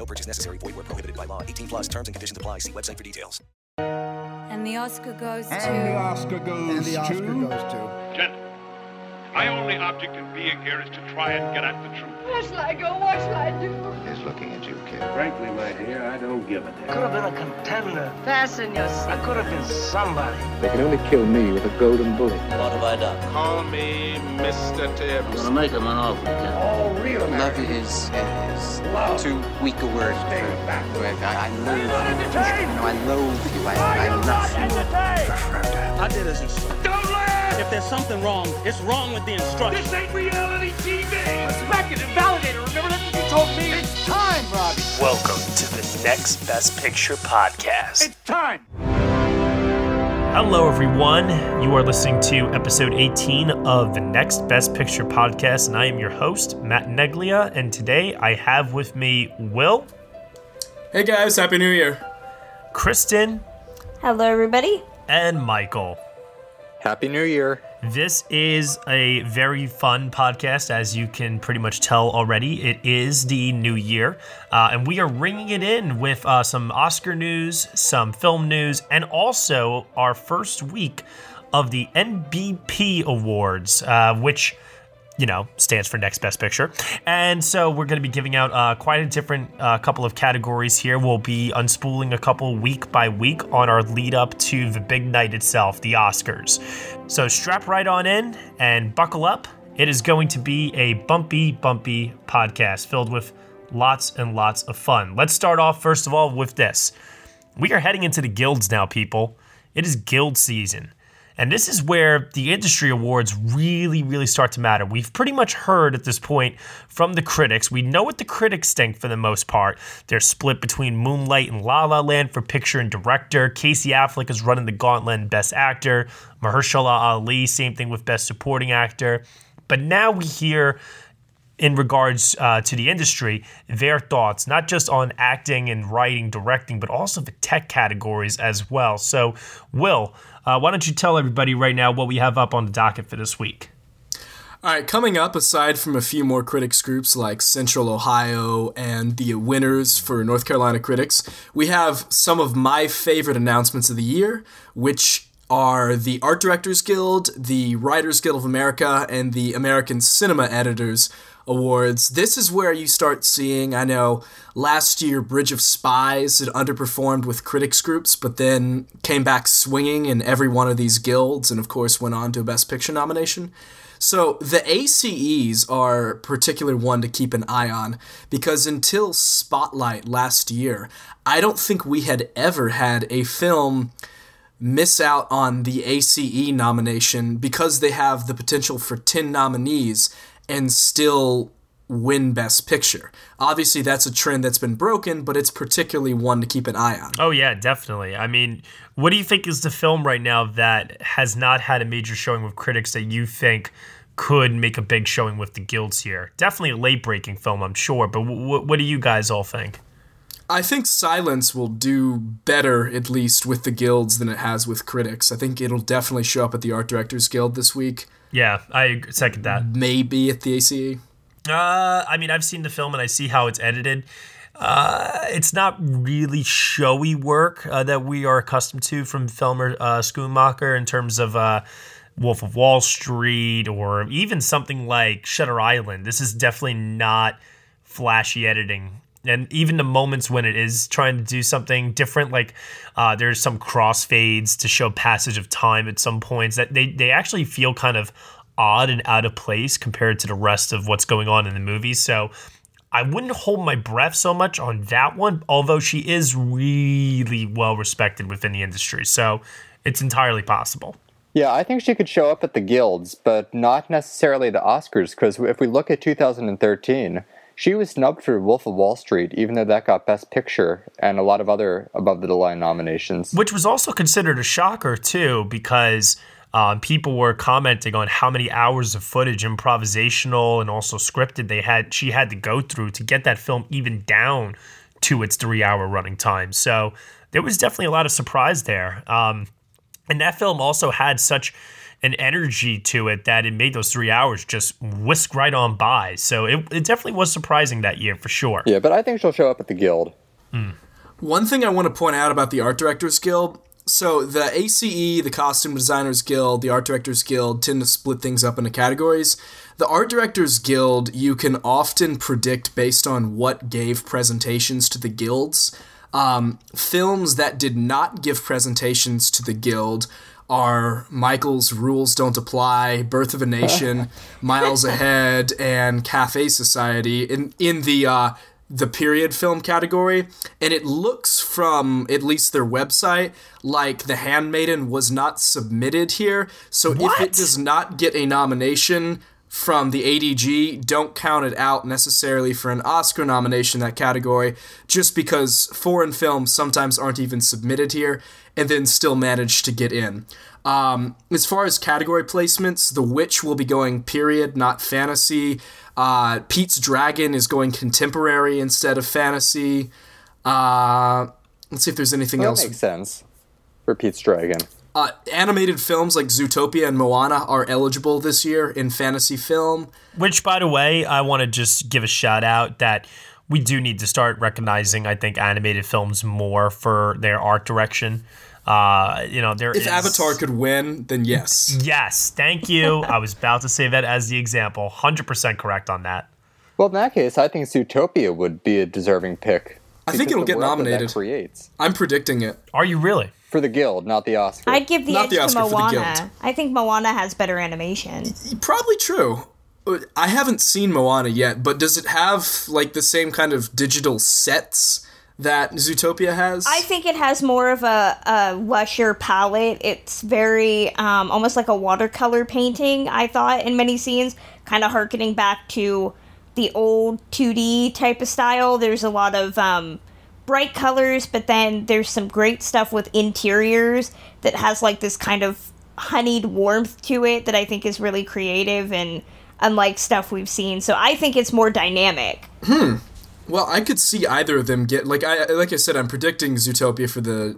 No purchase necessary. Void where prohibited by law. 18 plus terms and conditions apply. See website for details. And the Oscar goes to. And the Oscar goes And the Oscar to. goes to. Gentlemen, my only object in being here is to try and get at the truth. Where shall I go? What shall I do? He's looking at you, kid. Frankly, my dear, I don't give a damn. Could have been a contender. Fasten your I could have been somebody. They can only kill me with a golden bullet. What have I done? Call me Mr. I'm Tibbs. gonna make him an offer, kid. All real Love is, is Love. too weak a word. Stay back. I, I loathe you. No, I loathe you. I, I love you. I did as instructed. Don't laugh! If there's something wrong, it's wrong with the instructions. This ain't reality TV! Respect it and validate it. Remember that's what you told me? It's time, Robbie. Welcome to the Next Best Picture podcast. It's time. Hello, everyone. You are listening to episode 18 of the Next Best Picture podcast, and I am your host, Matt Neglia. And today I have with me Will, Hey guys, Happy New Year. Kristen, Hello, everybody. and Michael. Happy New Year. This is a very fun podcast, as you can pretty much tell already. It is the new year, uh, and we are ringing it in with uh, some Oscar news, some film news, and also our first week of the NBP Awards, uh, which you know, stands for Next Best Picture. And so we're going to be giving out uh, quite a different uh, couple of categories here. We'll be unspooling a couple week by week on our lead up to the big night itself, the Oscars. So strap right on in and buckle up. It is going to be a bumpy, bumpy podcast filled with lots and lots of fun. Let's start off, first of all, with this. We are heading into the guilds now, people. It is guild season. And this is where the industry awards really, really start to matter. We've pretty much heard at this point from the critics. We know what the critics think for the most part. They're split between Moonlight and La La Land for picture and director. Casey Affleck is running the gauntlet Best Actor. Mahershala Ali, same thing with Best Supporting Actor. But now we hear in regards uh, to the industry, their thoughts, not just on acting and writing, directing, but also the tech categories as well. So, Will, uh, why don't you tell everybody right now what we have up on the docket for this week? All right, coming up, aside from a few more critics groups like Central Ohio and the winners for North Carolina critics, we have some of my favorite announcements of the year, which are the Art Directors Guild, the Writers Guild of America, and the American Cinema Editors Awards. This is where you start seeing, I know last year Bridge of Spies had underperformed with critics groups, but then came back swinging in every one of these guilds, and of course went on to a Best Picture nomination. So the ACEs are a particular one to keep an eye on because until Spotlight last year, I don't think we had ever had a film miss out on the ACE nomination because they have the potential for 10 nominees and still win Best Picture. Obviously, that's a trend that's been broken, but it's particularly one to keep an eye on. Oh, yeah, definitely. I mean, what do you think is the film right now that has not had a major showing with critics that you think could make a big showing with the guilds here? Definitely a late breaking film, I'm sure, but w- what do you guys all think? I think Silence will do better, at least with the guilds, than it has with critics. I think it'll definitely show up at the Art Directors Guild this week. Yeah, I second that. Maybe at the ACE. Uh, I mean, I've seen the film and I see how it's edited. Uh, it's not really showy work uh, that we are accustomed to from Thelma uh, Schoonmaker in terms of uh, Wolf of Wall Street or even something like Shutter Island. This is definitely not flashy editing. And even the moments when it is trying to do something different, like uh, there's some crossfades to show passage of time at some points that they, they actually feel kind of odd and out of place compared to the rest of what's going on in the movie. So I wouldn't hold my breath so much on that one, although she is really well respected within the industry. So it's entirely possible. Yeah, I think she could show up at the guilds, but not necessarily the Oscars, because if we look at 2013, she was snubbed for Wolf of Wall Street, even though that got Best Picture and a lot of other above the line nominations. Which was also considered a shocker, too, because um, people were commenting on how many hours of footage, improvisational and also scripted, they had. She had to go through to get that film even down to its three-hour running time. So there was definitely a lot of surprise there. Um, and that film also had such an energy to it that it made those three hours just whisk right on by. So it, it definitely was surprising that year for sure. Yeah, but I think she'll show up at the Guild. Mm. One thing I want to point out about the Art Directors Guild so the ACE, the Costume Designers Guild, the Art Directors Guild tend to split things up into categories. The Art Directors Guild, you can often predict based on what gave presentations to the guilds. Um, films that did not give presentations to the guild are Michael's Rules Don't Apply, Birth of a Nation, Miles Ahead, and Cafe Society. In in the uh, the period film category, and it looks from at least their website like The Handmaiden was not submitted here. So what? if it does not get a nomination from the ADG, don't count it out necessarily for an Oscar nomination that category, just because foreign films sometimes aren't even submitted here and then still manage to get in. Um, as far as category placements, The Witch will be going period, not fantasy. Uh, Pete's Dragon is going contemporary instead of fantasy. Uh, let's see if there's anything well, else. That makes sense for Pete's Dragon. Uh, animated films like Zootopia and Moana are eligible this year in fantasy film. Which, by the way, I want to just give a shout out that we do need to start recognizing, I think, animated films more for their art direction. Uh, you know, there if is... Avatar could win, then yes. Yes, thank you. I was about to say that as the example. Hundred percent correct on that. Well, in that case, I think Zootopia would be a deserving pick. I think it'll get nominated. creates. I'm predicting it. Are you really? For the Guild, not the Oscar. I'd give the Not edge the to Oscar, for the Moana. I think Moana has better animation. Probably true. I haven't seen Moana yet, but does it have like the same kind of digital sets that Zootopia has? I think it has more of a, a lusher palette. It's very um, almost like a watercolor painting. I thought in many scenes, kind of harkening back to the old 2D type of style. There's a lot of um, bright colors, but then there's some great stuff with interiors that has like this kind of honeyed warmth to it that I think is really creative and unlike stuff we've seen. So I think it's more dynamic. Hmm. Well, I could see either of them get like I like I said, I'm predicting Zootopia for the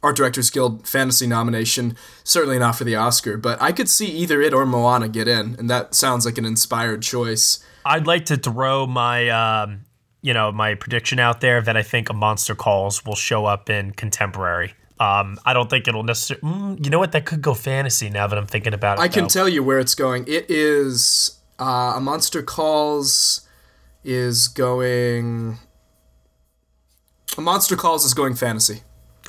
Art Directors Guild Fantasy nomination. Certainly not for the Oscar, but I could see either it or Moana get in, and that sounds like an inspired choice. I'd like to throw my um, you know my prediction out there that I think a Monster Calls will show up in contemporary. Um, I don't think it'll necessarily. Mm, you know what? That could go fantasy. Now that I'm thinking about it, I can though. tell you where it's going. It is uh, a Monster Calls is going. A Monster Calls is going fantasy.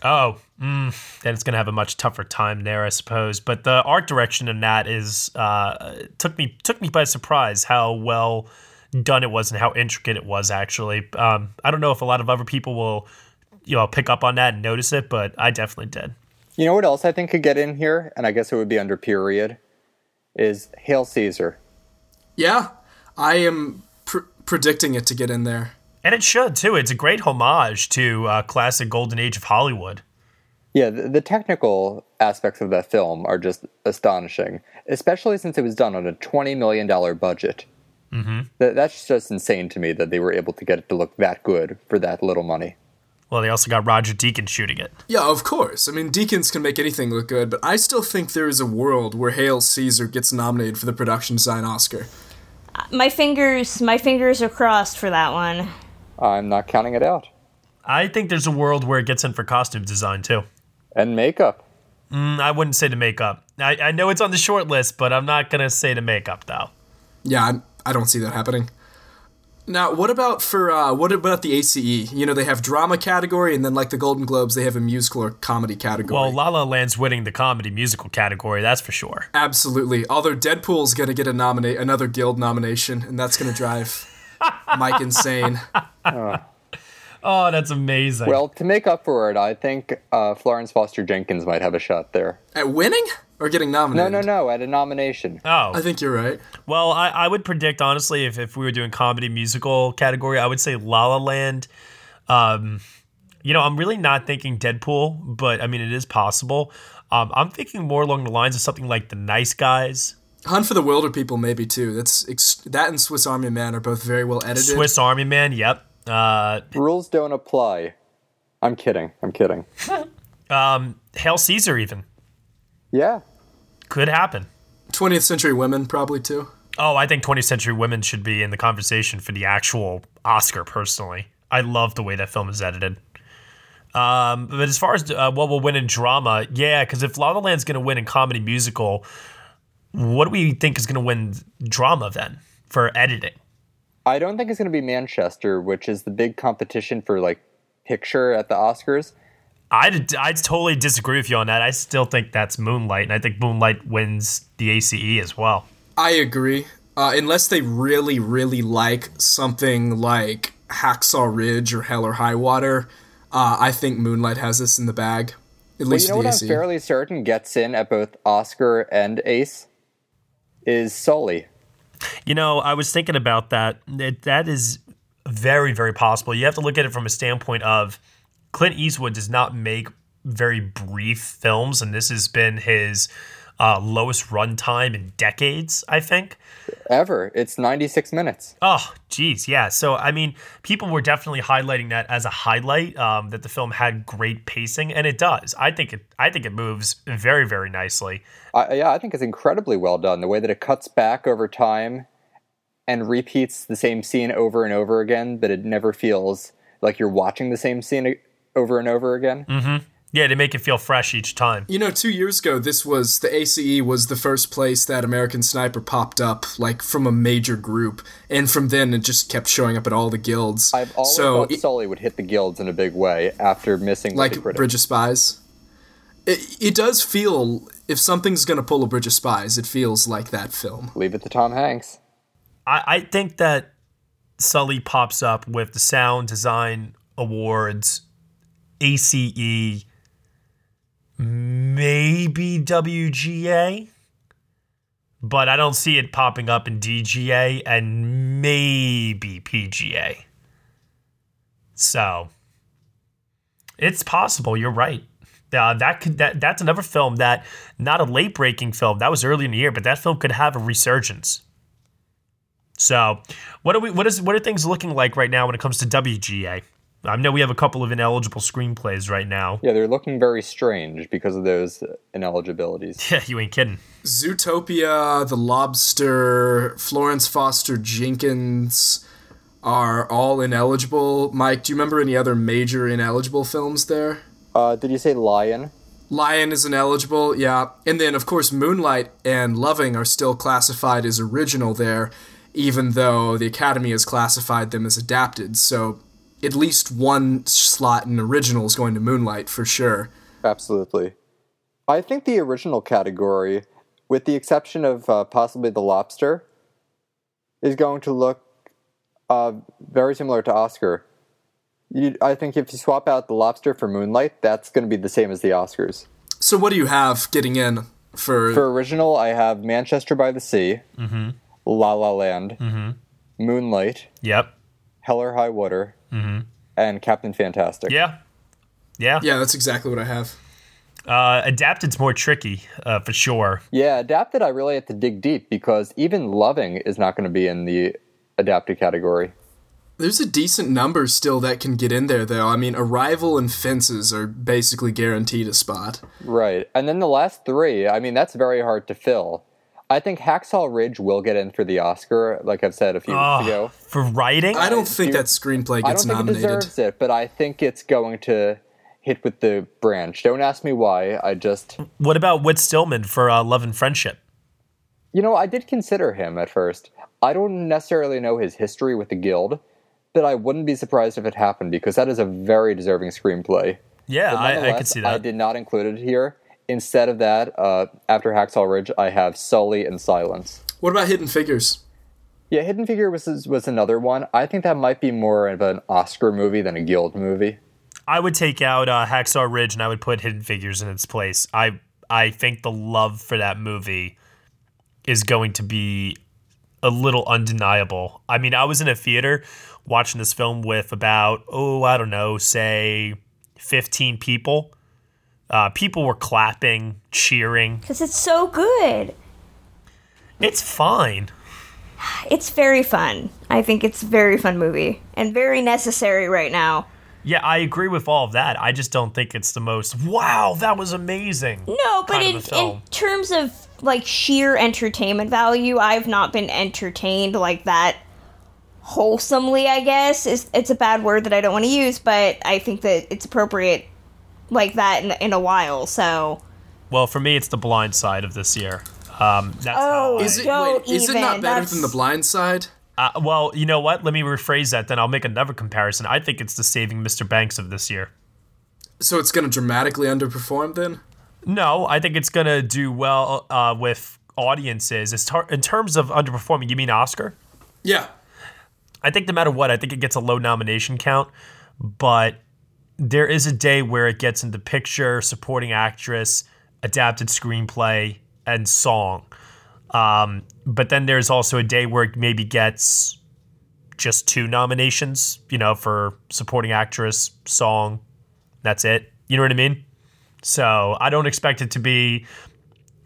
Oh, mm, then it's gonna have a much tougher time there, I suppose. But the art direction in that is uh, took me took me by surprise how well done it was and how intricate it was. Actually, um, I don't know if a lot of other people will, you know, pick up on that and notice it, but I definitely did. You know what else I think could get in here, and I guess it would be under period, is Hail Caesar. Yeah, I am pr- predicting it to get in there. And it should too. It's a great homage to uh, classic golden age of Hollywood. Yeah, the, the, technical aspects of that film are just astonishing, especially since it was done on a $20 million budget. Mm-hmm. That, that's just insane to me that they were able to get it to look that good for that little money. Well, they also got Roger Deakins shooting it. Yeah, of course. I mean, Deakins can make anything look good, but I still think there is a world where Hail Caesar gets nominated for the production design Oscar. My fingers, my fingers are crossed for that one. I'm not counting it out. I think there's a world where it gets in for costume design too. And makeup. Mm, I wouldn't say the makeup. I, I know it's on the short list, but I'm not gonna say the makeup though. Yeah, I, I don't see that happening. Now, what about for uh, what about the ACE? You know, they have drama category, and then like the Golden Globes, they have a musical or comedy category. Well, La La Land's winning the comedy musical category, that's for sure. Absolutely. Although Deadpool's gonna get a nominate another Guild nomination, and that's gonna drive Mike insane. Uh, Oh, that's amazing. Well, to make up for it, I think uh, Florence Foster Jenkins might have a shot there. At winning or getting nominated? No, no, no, at a nomination. Oh. I think you're right. Well, I, I would predict, honestly, if, if we were doing comedy musical category, I would say La La Land. Um, you know, I'm really not thinking Deadpool, but I mean, it is possible. Um, I'm thinking more along the lines of something like The Nice Guys. Hunt for the Wilderpeople, maybe too. That's ex- that and Swiss Army Man are both very well edited. Swiss Army Man, yep. Uh, Rules don't apply. I'm kidding. I'm kidding. um, Hail Caesar, even. Yeah. Could happen. 20th Century Women, probably too. Oh, I think 20th Century Women should be in the conversation for the actual Oscar, personally. I love the way that film is edited. Um, but as far as uh, what will win in drama, yeah, because if La La Land's going to win in comedy musical, what do we think is going to win drama then for editing? I don't think it's going to be Manchester, which is the big competition for like picture at the Oscars. I'd, I'd totally disagree with you on that. I still think that's Moonlight, and I think Moonlight wins the ACE as well. I agree. Uh, unless they really, really like something like Hacksaw Ridge or Hell or High Water, uh, I think Moonlight has this in the bag. At well, least you know the what AC. I'm fairly certain gets in at both Oscar and Ace is Sully. You know, I was thinking about that. That, that is very, very possible. You have to look at it from a standpoint of Clint Eastwood does not make very brief films, and this has been his uh, lowest runtime in decades, I think. Ever. It's 96 minutes. Oh, geez, yeah. So, I mean, people were definitely highlighting that as a highlight um, that the film had great pacing, and it does. I think it. I think it moves very, very nicely. I, yeah, I think it's incredibly well done. The way that it cuts back over time and repeats the same scene over and over again, but it never feels like you're watching the same scene over and over again. Mm-hmm. Yeah, to make it feel fresh each time. You know, two years ago, this was the ACE was the first place that American Sniper popped up, like from a major group, and from then it just kept showing up at all the guilds. I've always so thought Sully would hit the guilds in a big way after missing like Bridge of Spies. It, it does feel if something's gonna pull a Bridge of Spies, it feels like that film. Leave it to Tom Hanks. I, I think that Sully pops up with the Sound Design Awards, ACE, maybe WGA, but I don't see it popping up in DGA and maybe PGA. So it's possible. You're right. Uh, that could that that's another film that not a late breaking film that was early in the year, but that film could have a resurgence. So, what are we? What is? What are things looking like right now when it comes to WGA? I know we have a couple of ineligible screenplays right now. Yeah, they're looking very strange because of those ineligibilities. Yeah, you ain't kidding. Zootopia, The Lobster, Florence Foster Jenkins are all ineligible. Mike, do you remember any other major ineligible films there? Uh, did you say Lion? Lion is ineligible, yeah. And then, of course, Moonlight and Loving are still classified as original there, even though the Academy has classified them as adapted. So at least one slot in original is going to Moonlight for sure. Absolutely. I think the original category, with the exception of uh, possibly The Lobster, is going to look uh, very similar to Oscar. You, I think if you swap out The Lobster for Moonlight, that's going to be the same as the Oscars. So what do you have getting in for For original, I have Manchester by the Sea, Mm-hmm. La La Land, Mm-hmm. Moonlight, Yep. Hell or High Water, Mm-hmm. and Captain Fantastic. Yeah. Yeah. Yeah, that's exactly what I have. Uh, adapted's more tricky, uh, for sure. Yeah, adapted, I really have to dig deep because even Loving is not going to be in the adapted category. There's a decent number still that can get in there, though. I mean, Arrival and Fences are basically guaranteed a spot. Right. And then the last three, I mean, that's very hard to fill. I think Hacksaw Ridge will get in for the Oscar, like I've said a few Oh, weeks ago. For writing? I don't think that screenplay I gets don't think nominated. it deserves it, but I think it's going to hit with the branch. Don't ask me why. I just, What about Whit Stillman for uh, Love and Friendship? you know, I did consider him at first. I don't necessarily know his history with the Guild, but I wouldn't be surprised if it happened because that is a very deserving screenplay. Yeah, I, I could nonetheless, see I did not include it here. Instead of that, uh, after Hacksaw Ridge, I have Sully and Silence. What about Hidden Figures? Yeah, Hidden Figure was was another one. I think that might be more of an Oscar movie than a Guild movie. I would take out uh, Hacksaw Ridge and I would put Hidden Figures in its place. I I think the love for that movie is going to be a little undeniable. I mean, I was in a theater watching this film with about oh I don't know, say fifteen people. Uh, people were clapping, cheering. Because it's so good. It's fine. It's very fun. I think it's a very fun movie and very necessary right now. Yeah, I agree with all of that. I just don't think it's the most wow, that was amazing. No, but in, in terms of like sheer entertainment value, I've not been entertained like that wholesomely, I guess. It's, it's a bad word that I don't want to use, but I think that it's appropriate like that in, in a while, so. Well, for me, it's the blind side of this year. Um, that's oh, is it, wait, is it not better that's... than the blind side? Uh, well, you know what? Let me rephrase that. Then I'll make another comparison. I think it's the Saving Mr. Banks of this year. So it's going to dramatically underperform then? No, I think it's going to do well uh, with audiences. As tar- in terms of underperforming, you mean Oscar? Yeah. I think no matter what, I think it gets a low nomination count, but there is a day where it gets into picture, supporting actress, adapted screenplay, and song. Um, but then there's also a day where it maybe gets just two nominations, you know, for supporting actress, song. That's it. You know what I mean? So I don't expect it to be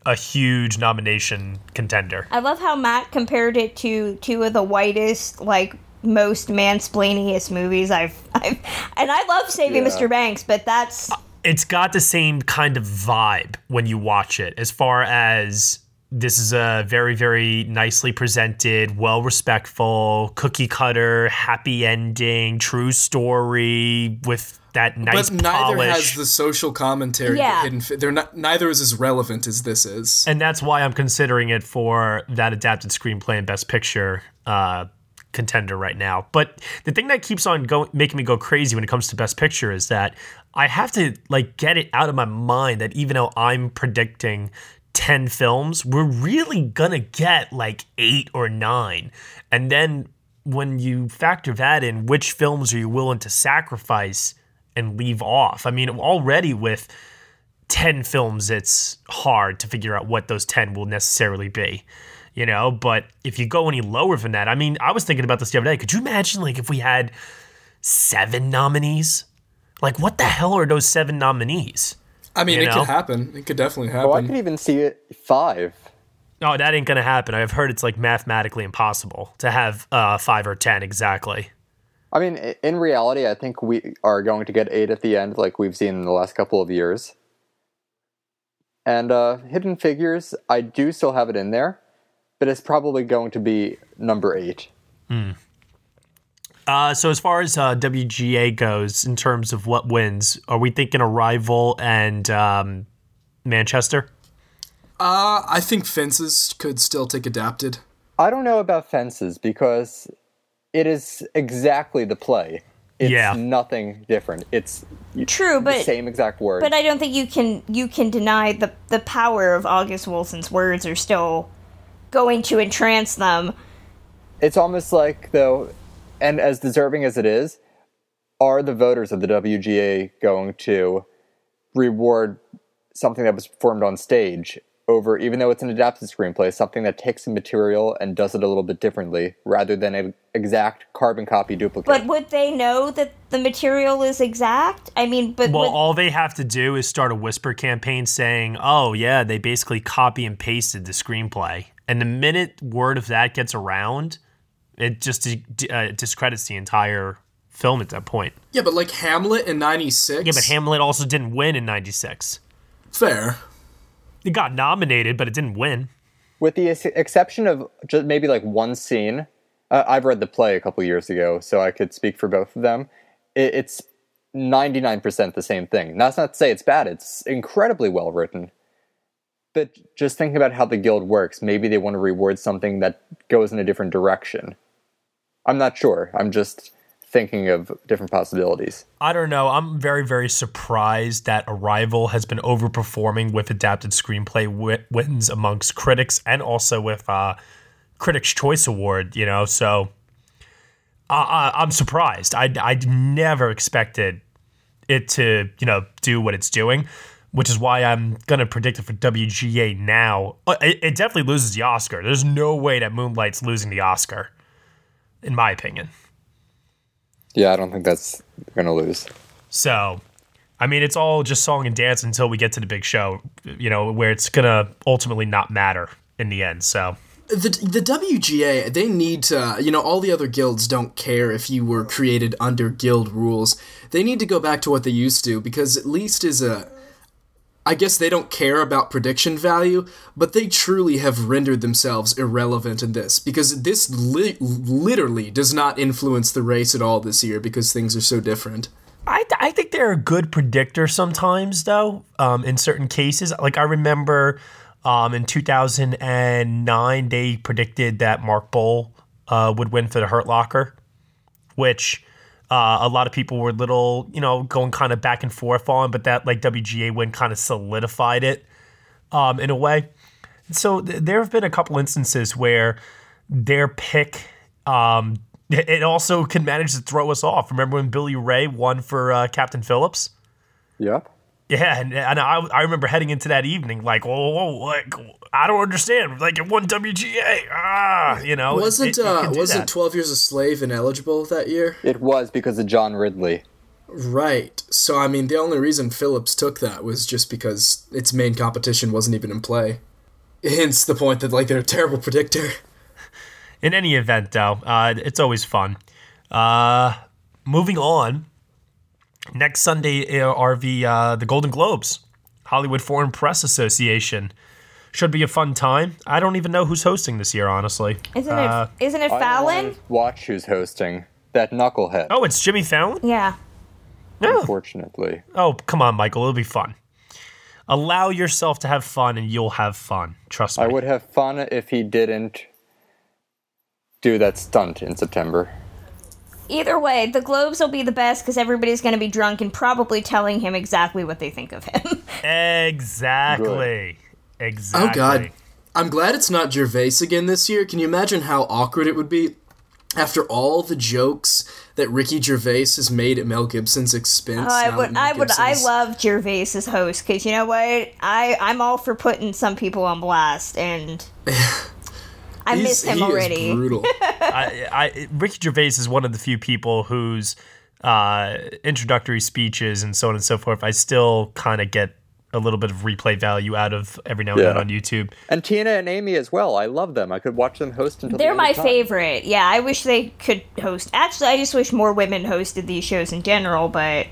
a huge nomination contender. I love how Matt compared it to two of the whitest, like most mansplainiest movies I've, I've and I love Saving yeah. Mr. Banks, but that's it's got the same kind of vibe when you watch it as far as this is a very very nicely presented well respectful cookie cutter happy ending true story with that nice but neither polish. has the social commentary yeah. hidden they're not neither is as relevant as this is and that's why i'm considering it for that adapted screenplay and best picture uh, contender right now but the thing that keeps on going making me go crazy when it comes to best picture is that i have to like get it out of my mind that even though i'm predicting 10 films, we're really gonna get like eight or nine. And then when you factor that in, which films are you willing to sacrifice and leave off? I mean, already with 10 films, it's hard to figure out what those 10 will necessarily be, you know? But if you go any lower than that, I mean, I was thinking about this the other day. Could you imagine, like, if we had seven nominees? Like, what the hell are those seven nominees? I mean, it know? could happen. It could definitely happen. Oh, I could even see it five. No, oh, that ain't gonna happen. I've heard it's like mathematically impossible to have uh, five or ten exactly. I mean, in reality, I think we are going to get eight at the end, like we've seen in the last couple of years. And uh, Hidden Figures, I do still have it in there, but it's probably going to be number eight. Hmm. Uh, so as far as uh, WGA goes, in terms of what wins, are we thinking Arrival and um, Manchester? Uh, I think Fences could still take adapted. I don't know about Fences because it is exactly the play. It's yeah. nothing different. It's true, but same exact word. But I don't think you can you can deny the the power of August Wilson's words are still going to entrance them. It's almost like though and as deserving as it is, are the voters of the WGA going to reward something that was performed on stage over, even though it's an adapted screenplay, something that takes the material and does it a little bit differently rather than an exact carbon copy duplicate? But would they know that the material is exact? I mean, but. Well, would... all they have to do is start a whisper campaign saying, oh, yeah, they basically copy and pasted the screenplay. And the minute word of that gets around, it just uh, discredits the entire film at that point. Yeah, but like Hamlet in '96. Yeah, but Hamlet also didn't win in '96. Fair. It got nominated, but it didn't win. With the exception of just maybe like one scene, uh, I've read the play a couple years ago, so I could speak for both of them. It, it's 99% the same thing. Now that's not to say it's bad, it's incredibly well written. But just thinking about how the guild works, maybe they want to reward something that goes in a different direction. I'm not sure. I'm just thinking of different possibilities. I don't know. I'm very, very surprised that Arrival has been overperforming with adapted screenplay wins amongst critics and also with uh, Critics' Choice Award, you know, so I, I'm surprised. I, I never expected it to, you know, do what it's doing, which is why I'm going to predict it for WGA now. Uh, It, it definitely loses the Oscar. There's no way that Moonlight's losing the Oscar, in my opinion. Yeah, I don't think that's going to lose. So, I mean, it's all just song and dance until we get to the big show, you know, where it's going to ultimately not matter in the end. So, The, the WGA, they need to, you know, all the other guilds don't care if you were created under guild rules. They need to go back to what they used to because at least is a. I guess they don't care about prediction value, but they truly have rendered themselves irrelevant in this because this li- literally does not influence the race at all this year because things are so different. I, I think they're a good predictor sometimes, though, um, in certain cases. Like, I remember um, in 2009, they predicted that Mark Boal uh, would win for the Hurt Locker, which uh, a lot of people were little, you know, going kind of back and forth on, but that, like, WGA win kind of solidified it um, in a way. So th- there have been a couple instances where their pick um, it also can manage to throw us off. Remember when Billy Ray won for uh, Captain Phillips? Yep. Yeah, and, and I, I remember heading into that evening like, whoa, whoa, like I don't understand. Like it won WGA. Ah, you know, it- Wasn't it- it uh, wasn't that. Twelve Years a Slave ineligible that year? It was because of John Ridley. Right. So I mean, the only reason Phillips took that was just because its main competition wasn't even in play. Hence the point that like they're a terrible predictor. In any event, though, uh, it's always fun. Uh, moving on. Next Sunday are the uh, the Golden Globes, Hollywood Foreign Press Association. Should be a fun time. I don't even know who's hosting this year, honestly. Isn't Uh, it? Isn't it I Fallon? wanna Watch who's hosting. That knucklehead. Oh, it's Jimmy Fallon. Yeah. Oh. Unfortunately. Oh, come on, Michael. It'll be fun. Allow yourself to have fun, and you'll have fun. Trust me. I would have fun if he didn't do that stunt in September. Either way, the Globes will be the best because everybody's going to be drunk and probably telling him exactly what they think of him. Exactly. Exactly. Oh god. I'm glad it's not Gervais again this year. Can you imagine how awkward it would be after all the jokes that Ricky Gervais has made at Mel Gibson's expense? Oh, I would, I would, I Gibson's- love Gervais as host because you know what? I, I'm all for putting some people on blast, and I He's- miss him he is already. brutal. I, I, Ricky Gervais is one of the few people whose uh, introductory speeches and so on and so forth, I still kind of get a little bit of replay value out of every now and then on YouTube. And Tina and Amy as well. I love them. I could watch them host until They're end of my time. favorite. Yeah, I wish they could host. Actually, I just wish more women hosted these shows in general, but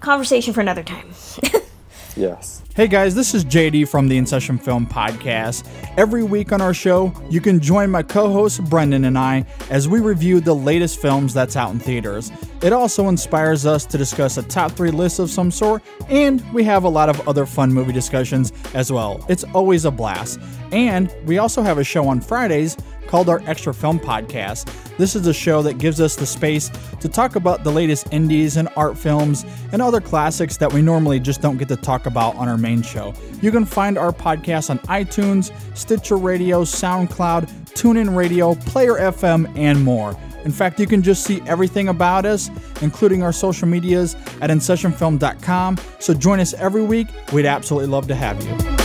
conversation for another time. Yes. Hey guys, this is JD from the In Session Film Podcast. Every week on our show, you can join my co host Brendan and I as we review the latest films that's out in theaters. It also inspires us to discuss a top three list of some sort, and we have a lot of other fun movie discussions as well. It's always a blast. And we also have a show on Fridays called our Extra Film Podcast. This is a show that gives us the space to talk about the latest indies and art films and other classics that we normally just don't get to talk about on our main show. You can find our podcast on iTunes, Stitcher Radio, SoundCloud, TuneIn Radio, Player FM, and more. In fact, you can just see everything about us, including our social medias, at InSessionFilm.com. So join us every week. We'd absolutely love to have you.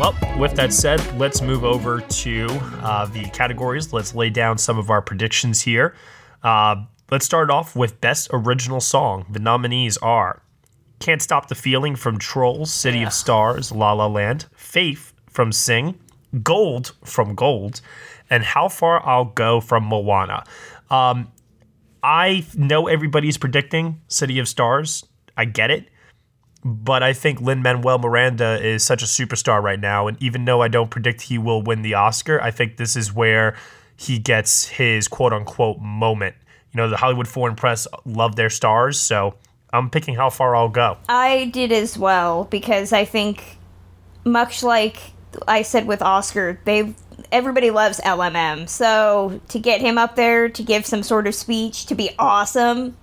Well, with that said, let's move over to uh, the categories. Let's lay down some of our predictions here. Uh, let's start off with Best Original Song. The nominees are Can't Stop the Feeling from Trolls, City of Stars, La La Land, Faith from Sing, Gold from Gold, and How Far I'll Go from Moana. Um, I know everybody's predicting City of Stars. I get it. But I think Lin Manuel Miranda is such a superstar right now. And even though I don't predict he will win the Oscar, I think this is where he gets his quote unquote moment. You know, the Hollywood Foreign Press love their stars. So I'm picking how far I'll go. I did as well because I think, much like I said with Oscar, they everybody loves LMM. So to get him up there to give some sort of speech to be awesome,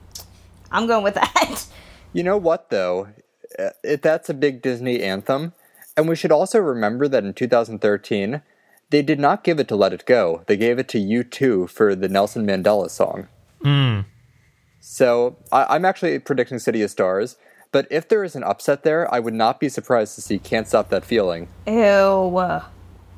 I'm going with that. You know what, though? Uh, It, that's a big Disney anthem. And we should also remember that in 2013, they did not give it to Let It Go. They gave it to U2 for the Nelson Mandela song. Mm. So I, I'm actually predicting City of Stars. But if there is an upset there, I would not be surprised to see Can't Stop That Feeling. Ew.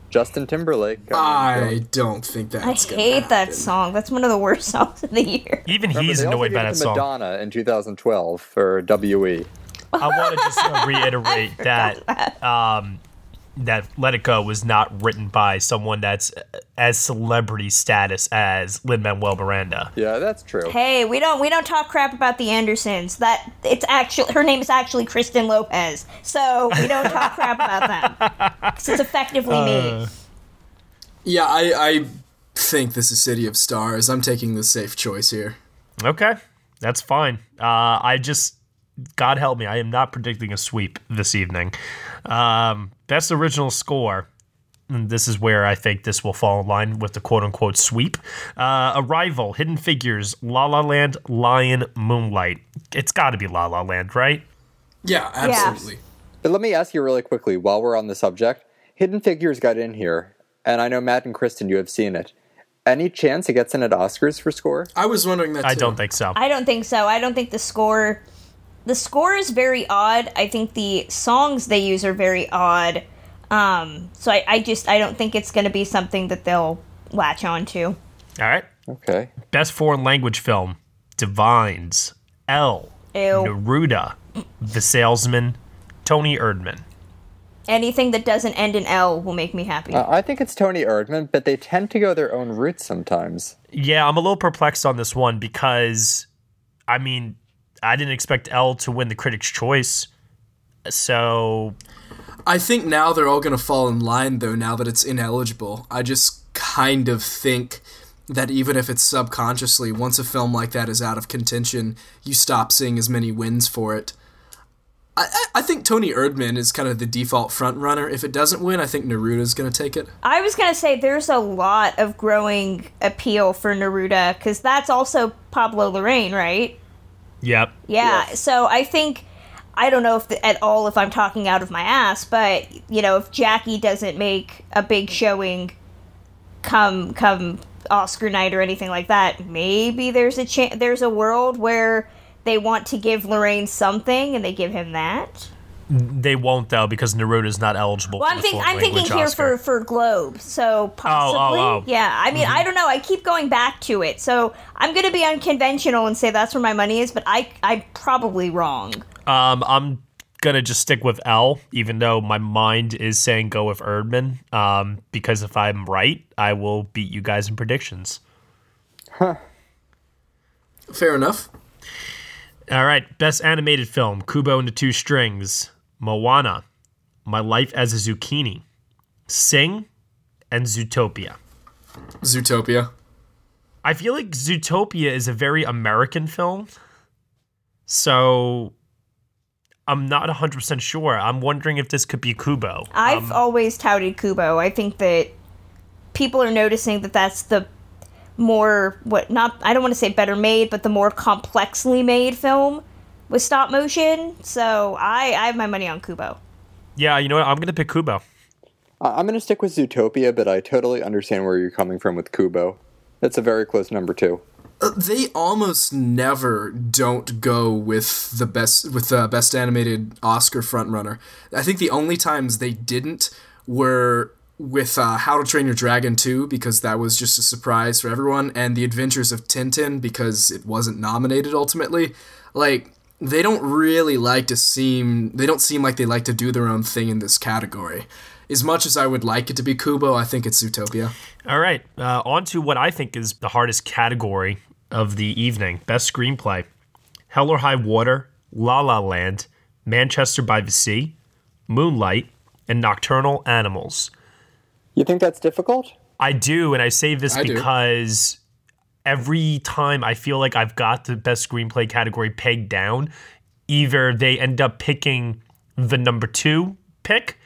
Justin Timberlake. I don't think that's. I hate that song. That's one of the worst songs of the year. Even Remember, he's annoyed by that to song. Madonna in 2012 for. WE. I want to just uh, reiterate that um, that Let It Go was not written by someone that's as celebrity status as Lin Manuel Miranda. Yeah, that's true. Hey, we don't we don't talk crap about the Andersons. That it's actually her name is actually Kristen Lopez. So we don't talk crap about them. 'Cause it's effectively Uh, me. Yeah, I, I think this is City of Stars. I'm taking the safe choice here. Okay, that's fine. Uh, I just, God help me, I am not predicting a sweep this evening. Um, best original score. and This is where I think this will fall in line with the quote unquote sweep. Uh, Arrival, Hidden Figures, La La Land, Lion, Moonlight. It's got to be La La Land, right? Yeah, absolutely. But let me ask you really quickly while we're on the subject. Hidden Figures got in here, and I know Matt and Kristen, you have seen it. Any chance it gets in at Oscars for score? I was wondering that. I don't think so. I don't think so. I don't think the score the score is very odd. I think the songs they use are very odd. Um, so I, I just I don't think it's gonna be something that they'll latch on to. All right. Okay. Best foreign language film Divines, Elle, Ew. Neruda, The Salesman, Toni Erdmann. Anything that doesn't end in L will make me happy. Uh, I think it's Toni Erdmann, but they tend to go their own routes sometimes. Yeah, I'm a little perplexed on this one because, I mean, I didn't expect Elle to win the Critics' Choice. So, I think now they're all going to fall in line, though, now that it's ineligible. I just kind of think that even if it's subconsciously, once a film like that is out of contention, you stop seeing as many wins for it. I, I- I think Toni Erdmann is kind of the default front runner. If it doesn't win, I think Neruda's going to take it. I was gonna say there's a lot of growing appeal for Neruda because that's also Pablo Larraín, right? Yep. Yeah. So I think I don't know if the, at all if I'm talking out of my ass, but you know if Jackie doesn't make a big showing, come come Oscar night or anything like that, maybe there's a chance there's a world where they want to give Larraín something and they give him that. They won't, though, because Neruda's not eligible Well, for I'm the thinking foreign I'm thinking language here Oscar. for for Globe, so possibly. oh. oh, Yeah, I mean, Mhm. I don't know. I keep going back to it, so I'm gonna be unconventional and say that's where my money is, but I I'm probably wrong. Um, I'm gonna just stick with Elle, even though my mind is saying go with Erdmann. Um, because if I'm right, I will beat you guys in predictions. Huh. Fair enough. All right, best animated film: Kubo and the Two Strings, Moana, My Life as a Zucchini, Sing, and Zootopia. Zootopia. I feel like Zootopia is a very American film, so I'm not 100% sure. I'm wondering if this could be Kubo. I've um, always touted Kubo. I think that people are noticing that that's the more what not I don't want to say better made, but the more complexly made film with stop motion. So I I have my money on Kubo. Yeah, you know what? I'm going to pick Kubo. I- I'm going to stick with Zootopia, but I totally understand where you're coming from with Kubo. That's a very close number two. Uh, they almost never don't go with the best with the best animated Oscar frontrunner. I think the only times they didn't were with uh, How to Train Your Dragon 2 because that was just a surprise for everyone, and The Adventures of Tintin because it wasn't nominated ultimately. Like they don't really like to seem they don't seem like they like to do their own thing in this category. As much as I would like it to be Kubo, I think it's Zootopia. All right, uh, on to what I think is the hardest category of the evening Best Screenplay Hell or High Water, La La Land, Manchester by the Sea, Moonlight, and Nocturnal Animals. You think that's difficult? I do, and I say this I do. because every time I feel like I've got the best screenplay category pegged down, either they end up picking the number two pick,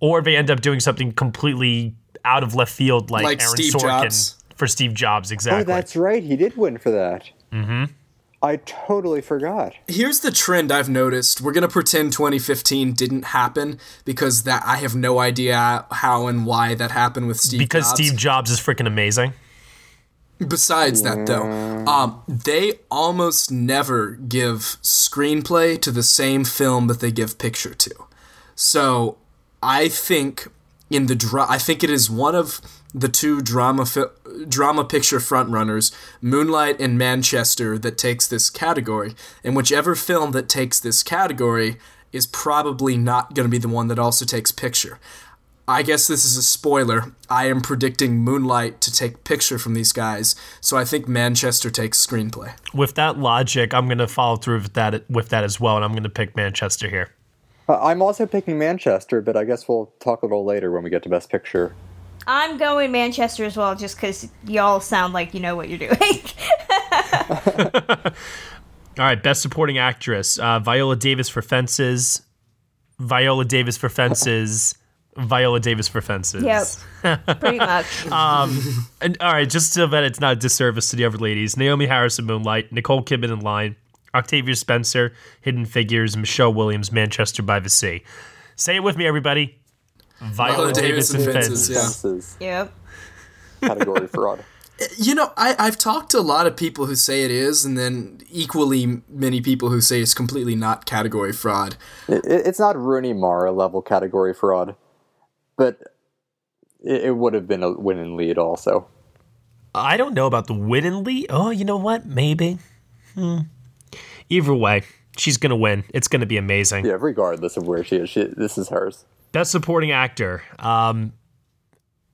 or they end up doing something completely out of left field, like, Like Aaron Steve Sorkin Jobs. for Steve Jobs. Exactly. Oh, that's right. He did win for that. mm-hmm. I totally forgot. Here's the trend I've noticed. We're gonna pretend 2015 didn't happen because that I have no idea how and why that happened with Steve. Because Jobs. Steve Jobs is freaking amazing. Besides that, though, um, they almost never give screenplay to the same film that they give picture to. So I think in the dra- I think it is one of the two drama fi- drama picture frontrunners, Moonlight and Manchester, that takes this category. And whichever film that takes this category is probably not going to be the one that also takes picture. I guess this is a spoiler. I am predicting Moonlight to take picture from these guys, so I think Manchester takes screenplay. With that logic, I'm going to follow through with that with that as well, and I'm going to pick Manchester here. Uh, I'm also picking Manchester, but I guess we'll talk a little later when we get to Best Picture. I'm going Manchester as well, just because y'all sound like you know what you're doing. All right, Best Supporting Actress: uh, Viola Davis for Fences, Viola Davis for Fences, Viola Davis for Fences. Yep, pretty much. um, and all right, just so that it's not a disservice to the other ladies: Naomie Harris in Moonlight, Nicole Kidman in Lion, Octavia Spencer, Hidden Figures, Michelle Williams, Manchester by the Sea. Say it with me, everybody. Viola, Viola Davis, Davis and and Fences. Fences, Yep. Category fraud. You know, I, I've talked to a lot of people who say it is, and then equally many people who say it's completely not category fraud. It, it's not Rooney Mara level category fraud, but it, it would have been a win and lead also. I don't know about the win and lead. Oh, you know what? Maybe. Hmm. Either way, she's gonna win. It's gonna be amazing. Yeah, regardless of where she is, she, this is hers. Best supporting actor. Um,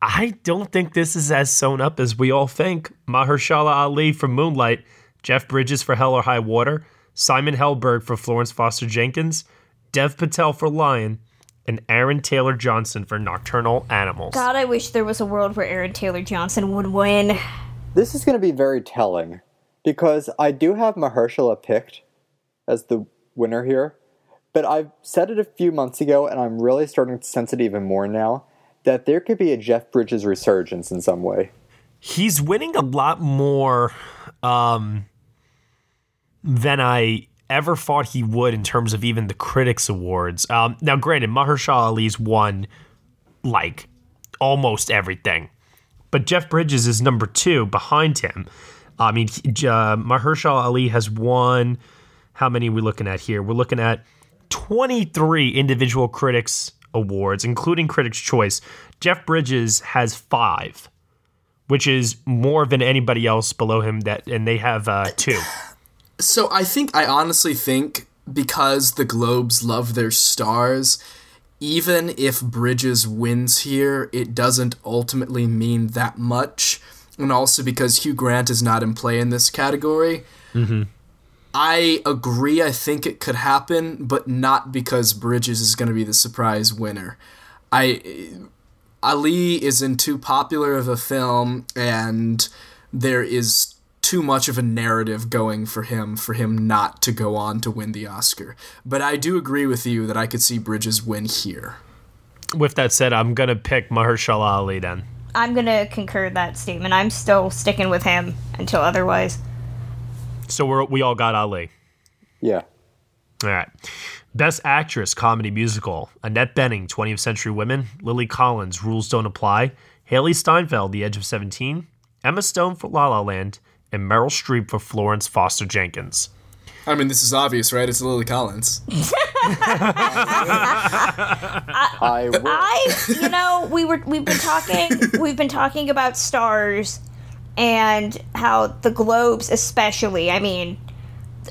I don't think this is as sewn up as we all think. Mahershala Ali for Moonlight, Jeff Bridges for Hell or High Water, Simon Helberg for Florence Foster Jenkins, Dev Patel for Lion, and Aaron Taylor Johnson for Nocturnal Animals. God, I wish there was a world where Aaron Taylor Johnson would win. This is going to be very telling because I do have Mahershala picked as the winner here, but I've said it a few months ago and I'm really starting to sense it even more now that there could be a Jeff Bridges resurgence in some way. He's winning a lot more um, than I ever thought he would in terms of even the critics awards. Um, now, granted, Mahershala Ali's won like almost everything, but Jeff Bridges is number two behind him. I mean, uh, Mahershala Ali has won. How many are we looking at here? We're looking at 23 individual critics awards, including Critics' Choice. Jeff Bridges has five, which is more than anybody else below him. That and they have uh, two. So I think I honestly think because the Globes love their stars, even if Bridges wins here, it doesn't ultimately mean that much. And also because Hugh Grant is not in play in this category. Mm-hmm. I agree. I think it could happen, but not because Bridges is going to be the surprise winner. I Ali is in too popular of a film, and there is too much of a narrative going for him for him not to go on to win the Oscar. But I do agree with you that I could see Bridges win here. With that said, I'm gonna pick Mahershala Ali then. I'm gonna concur that statement. I'm still sticking with him until otherwise. So we're we all got Ali. Yeah. All right. Best Actress Comedy Musical: Annette Bening, 20th Century Women; Lily Collins, Rules Don't Apply; Hailee Steinfeld, The Edge of Seventeen; Emma Stone for La La Land; and Meryl Streep for Florence Foster Jenkins. I mean, this is obvious, right? It's Lily Collins. I, I, you know, we were we've been talking we've been talking about stars and how the Globes, especially. I mean,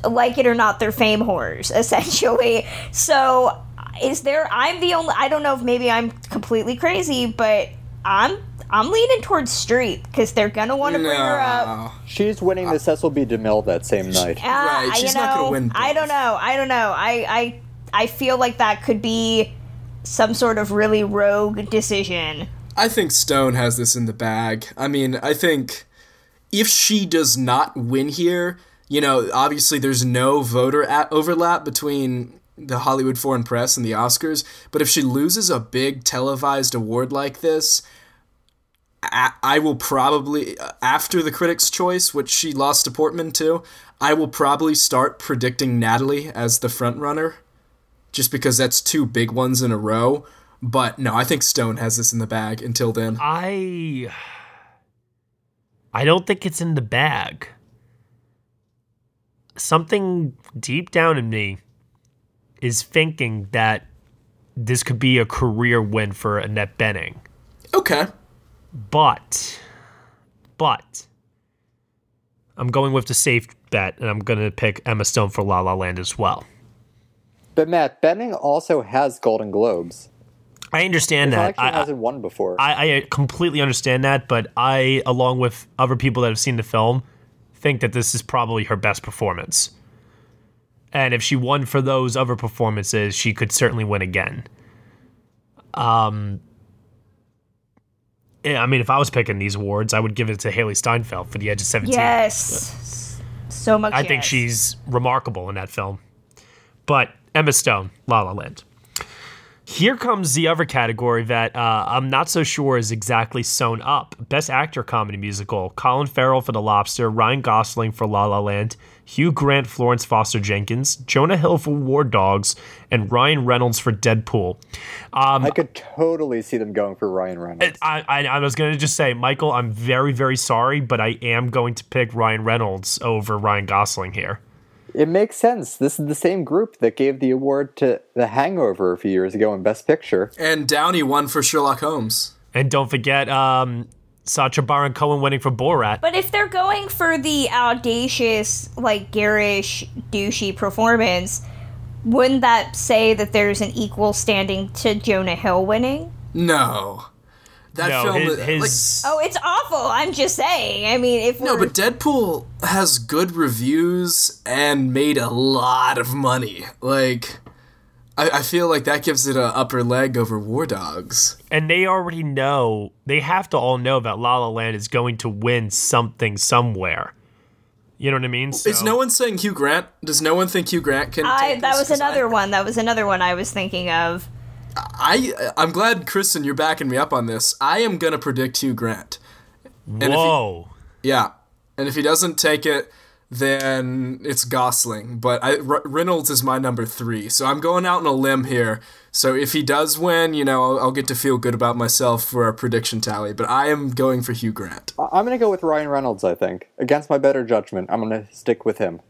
like it or not, they're fame whores essentially. So, is there? I'm the only. I don't know if maybe I'm completely crazy, but I'm I'm leaning towards Streep because they're gonna want to bring her up. She's winning the Cecil B. DeMille that same night. Uh, Right, she's you know, not gonna win I don't know. I don't know. I, I I feel like that could be some sort of really rogue decision. I think Stone has this in the bag. I mean, I think if she does not win here, you know, obviously there's no voter at overlap between the Hollywood Foreign Press and the Oscars, but if she loses a big televised award like this, I, I will probably after the Critics' Choice, which she lost to Portman to, I will probably start predicting Natalie as the front runner, just because that's two big ones in a row. But no, I think Stone has this in the bag until then. I I don't think it's in the bag. Something deep down in me is thinking that this could be a career win for Annette Bening. Okay. But but I'm going with the safe bet and I'm going to pick Emma Stone for La La Land as well. But Matt, Bening also has Golden Globes. I understand It's that. I, hasn't won before. I, I completely understand that, but I, along with other people that have seen the film, think that this is probably her best performance. And if she won for those other performances, she could certainly win again. Um, I mean, if I was picking these awards, I would give it to Hailee Steinfeld for The Edge of Seventeen. Yes. So much. I think she's remarkable in that film. But Emma Stone, La La Land. Here comes the other category that uh, I'm not so sure is exactly sewn up. Best Actor Comedy Musical: Colin Farrell for The Lobster, Ryan Gosling for La La Land, Hugh Grant, Florence Foster Jenkins, Jonah Hill for War Dogs, and Ryan Reynolds for Deadpool. Um, I could totally see them going for Ryan Reynolds. I, I, I was going to just say, Michael, I'm very, very sorry, but I am going to pick Ryan Reynolds over Ryan Gosling here. It makes sense. This is the same group that gave the award to The Hangover a few years ago in Best Picture. And Downey won for Sherlock Holmes. And don't forget um, Sacha Baron Cohen winning for Borat. But if they're going for the audacious, like garish, douchey performance, wouldn't that say that there's an equal standing to Jonah Hill winning? No. That no, film his, like- Oh, it's awful. I'm just saying. I mean, if No, we're, but Deadpool has good reviews and made a lot of money. Like, I, I feel like that gives it an upper leg over War Dogs. and they already know they have to all know that La La Land is going to win something somewhere. You know what I mean? So, Is no one saying Hugh Grant? Does no one think Hugh Grant can? I take that this? was 'Cause another I, one. That was another one I was thinking of. I I'm glad, Kristen, you're backing me up on this. I am gonna predict Hugh Grant. if he- whoa. Yeah, and if he doesn't take it, then it's Gosling. But I, R- Reynolds is my number three, so I'm going out on a limb here. So if he does win, you know, I'll, I'll get to feel good about myself for our prediction tally. But I am going for Hugh Grant. I- I'm going to go with Ryan Reynolds, I think. Against my better judgment, I'm going to stick with him.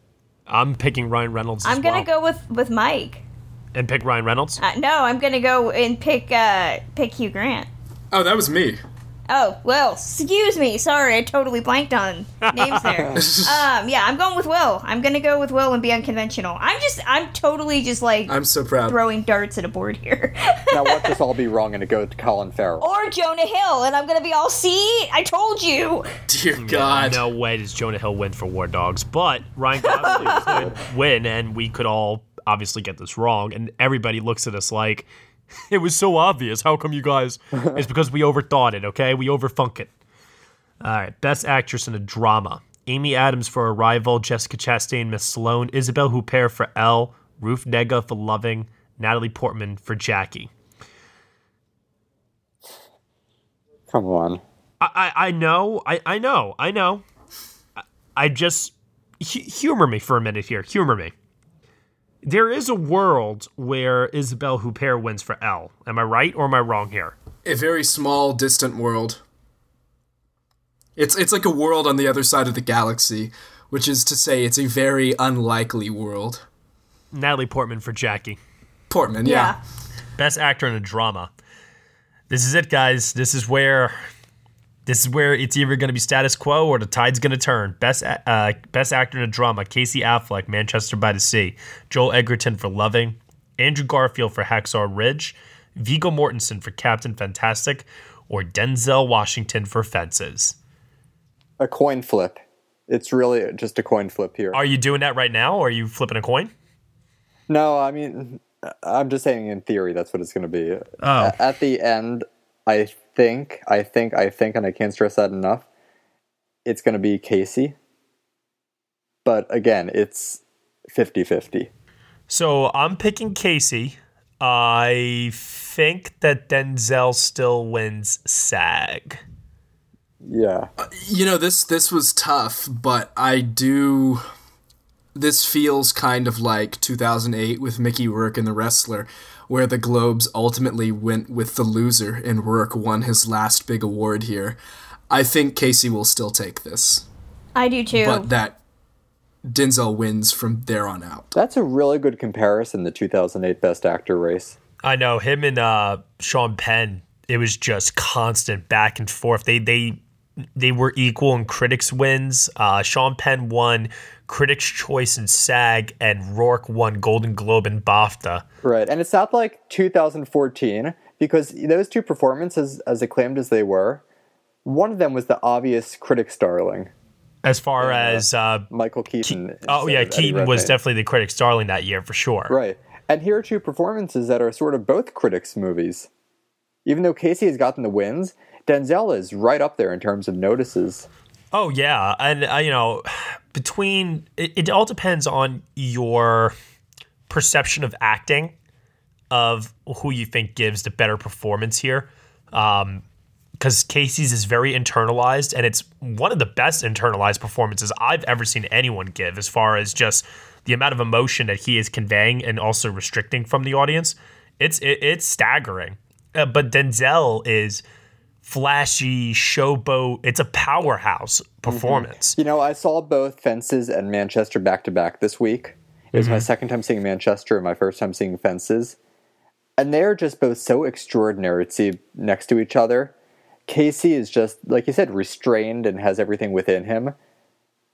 I'm picking Ryan Reynolds. As I'm gonna well. go with with Mike. And pick Ryan Reynolds. Uh, no, I'm gonna go and pick uh pick Hugh Grant. Oh, that was me. Oh, well, Excuse me. Sorry, I totally blanked on names there. um, yeah, I'm going with Will. I'm gonna go with Will and be unconventional. I'm just, I'm totally just like I'm so proud. throwing darts at a board here. Now, watch us all be wrong and it go to Colin Farrell. or Jonah Hill, and I'm gonna be all, see, I told you. Dear God. No way does Jonah Hill win for War Dogs, but Ryan Gosling could win, and we could all obviously get this wrong, and everybody looks at us like it was so obvious. How come you guys? it's because we overthought it. Okay, we overthunk it. All right, best actress in a drama: Amy Adams for Arrival, Jessica Chastain, Miss Sloane, Isabelle Huppert for Elle, Ruth Negga for Loving, Natalie Portman for Jackie. Come on. I, I, I know, I, I know, I know. I, I just hu- humor me for a minute here. Humor me. There is a world where Isabelle Huppert wins for Elle. Am I right or am I wrong here? A very small, distant world. It's it's like a world on the other side of the galaxy, which is to say, it's a very unlikely world. Natalie Portman for Jackie. Portman, yeah. Best actor in a drama. This is it, guys. This is where this is where it's either going to be status quo or the tide's going to turn. Best uh, best actor in a drama: Casey Affleck, Manchester by the Sea; Joel Edgerton for Loving; Andrew Garfield for Hacksaw Ridge; Viggo Mortensen for Captain Fantastic; or Denzel Washington for Fences. A coin flip. It's really just a coin flip here. Are you doing that right now, or are you flipping a coin? No, I mean, I'm just saying in theory that's what it's going to be. Oh. At the end, I think, I think, I think, and I can't stress that enough, it's going to be Casey. But again, it's 50 50. So I'm picking Casey. I think that Denzel still wins SAG. Yeah. Uh, you know this this was tough, but I do this feels kind of like 2008 with Mickey Rourke and The Wrestler, where the Globes ultimately went with the loser and Rourke won his last big award here. I think Casey will still take this. I do too. But that Denzel wins from there on out. That's a really good comparison, the 2008 Best Actor race. I know him and uh, Sean Penn. It was just constant back and forth. They they they were equal in critics wins. Uh, Sean Penn won Critics' Choice and SAG, and Rourke won Golden Globe and BAFTA. Right, and it's not like 2014 because those two performances, as acclaimed as they were, one of them was the obvious critics' darling. As far yeah. as uh, Michael Keaton. Ke- oh yeah, Keaton was definitely the critics' darling that year for sure. Right, and here are two performances that are sort of both critics' movies. Even though Casey has gotten the wins, Denzel is right up there in terms of notices. Oh yeah, and uh, you know, between it, it, all depends on your perception of acting, of who you think gives the better performance here. Um, because Casey's is very internalized, and it's one of the best internalized performances I've ever seen anyone give, as far as just the amount of emotion that he is conveying and also restricting from the audience. It's it, it's staggering. Uh, but Denzel is flashy showboat. It's a powerhouse performance. Mm-hmm. You know, I saw both Fences and Manchester back to back this week. It was mm-hmm. my second time seeing Manchester and my first time seeing Fences. And they're just both so extraordinary to see next to each other. Casey is just, like you said, restrained and has everything within him.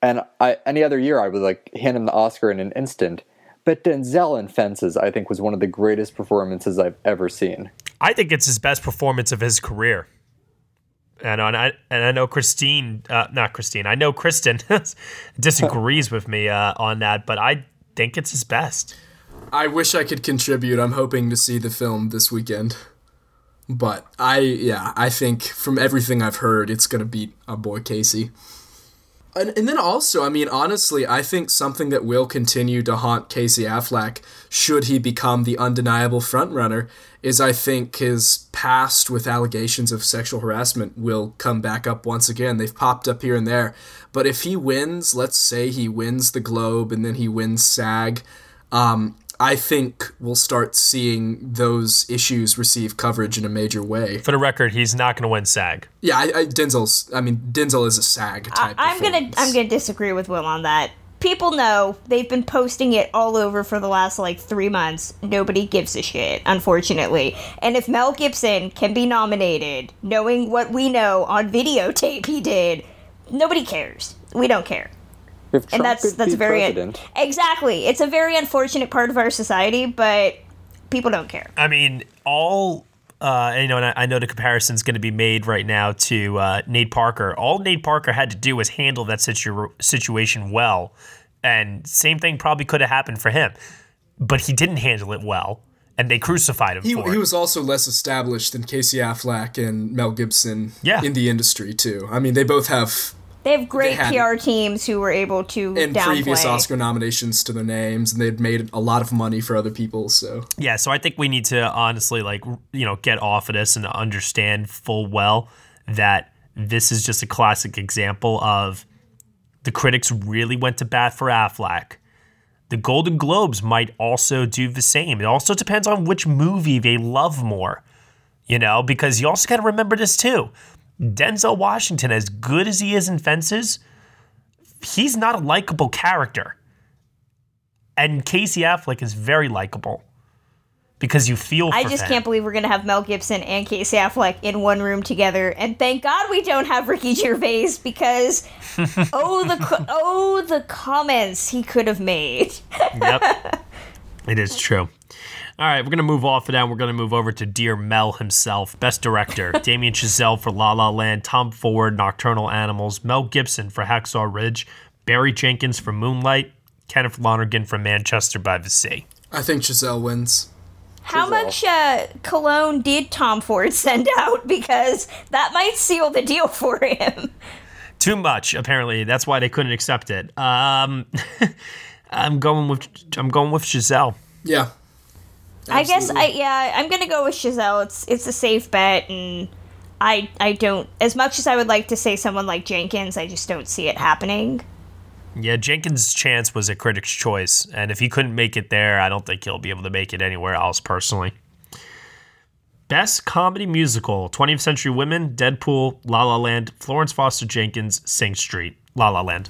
And I, any other year, I would like hand him the Oscar in an instant. But Denzel in Fences, I think, was one of the greatest performances I've ever seen. I think it's his best performance of his career and I and I know Christine, uh, not Christine. I know Kristen disagrees with me uh, on that, but I think it's his best. I wish I could contribute. I'm hoping to see the film this weekend, but I yeah, I think from everything I've heard, it's gonna beat a boy Casey. And, and then also, I mean, honestly, I think something that will continue to haunt Casey Affleck, should he become the undeniable frontrunner, is I think his past with allegations of sexual harassment will come back up once again. They've popped up here and there. But if he wins, let's say he wins the Globe and then he wins SAG, um, I think we'll start seeing those issues receive coverage in a major way. For the record, he's not going to win SAG. Yeah, I, I, Denzel's. I mean, Denzel is a SAG type. I, am gonna I'm gonna disagree with Will on that people know they've been posting it all over for the last like three months. Nobody gives a shit, unfortunately. And if Mel Gibson can be nominated, knowing what we know on videotape he did, nobody cares. We don't care. If Trump and that's that's very president. exactly. It's a very unfortunate part of our society, but people don't care. I mean, all uh, you know, and I, I know the comparison is going to be made right now to uh, Nate Parker. All Nate Parker had to do was handle that situ- situation well, and same thing probably could have happened for him, but he didn't handle it well, and they crucified him. He, he was also less established than Casey Affleck and Mel Gibson yeah. in the industry too. I mean, they both have they have great they PR teams who were able to and downplay. previous Oscar nominations to their names, and they'd made a lot of money for other people. So yeah, so I think we need to honestly like you know get off of this and understand full well that this is just a classic example of the critics really went to bat for Affleck. The Golden Globes might also do the same. It also depends on which movie they love more, you know, because you also got to remember this too. Denzel Washington, as good as he is in Fences, he's not a likable character. And Casey Affleck is very likable because you feel. I just him. can't believe we're gonna have Mel Gibson and Casey Affleck in one room together, and thank God we don't have Ricky Gervais because oh the oh the comments he could have made. yep, it is true. All right, we're going to move off of that. We're going to move over to Dear Mel himself. Best director Damien Chazelle for La La Land, Tom Ford, Nocturnal Animals, Mel Gibson for Hacksaw Ridge, Barry Jenkins for Moonlight, Kenneth Lonergan for Manchester by the Sea. I think Chazelle wins. How much uh, cologne did Tom Ford send out? Because that might seal the deal for him. Too much, apparently. That's why they couldn't accept it. Um, I'm going with I'm going with Chazelle. Yeah, I guess I yeah I'm gonna go with Chazelle. It's it's a safe bet, and I I don't as much as I would like to say someone like Jenkins, I just don't see it happening. Yeah, Jenkins' chance was a critic's choice, and if he couldn't make it there, I don't think he'll be able to make it anywhere else personally. Best comedy musical 20th Century Women, Deadpool, La La Land, Florence Foster Jenkins, Sing Street, La La Land.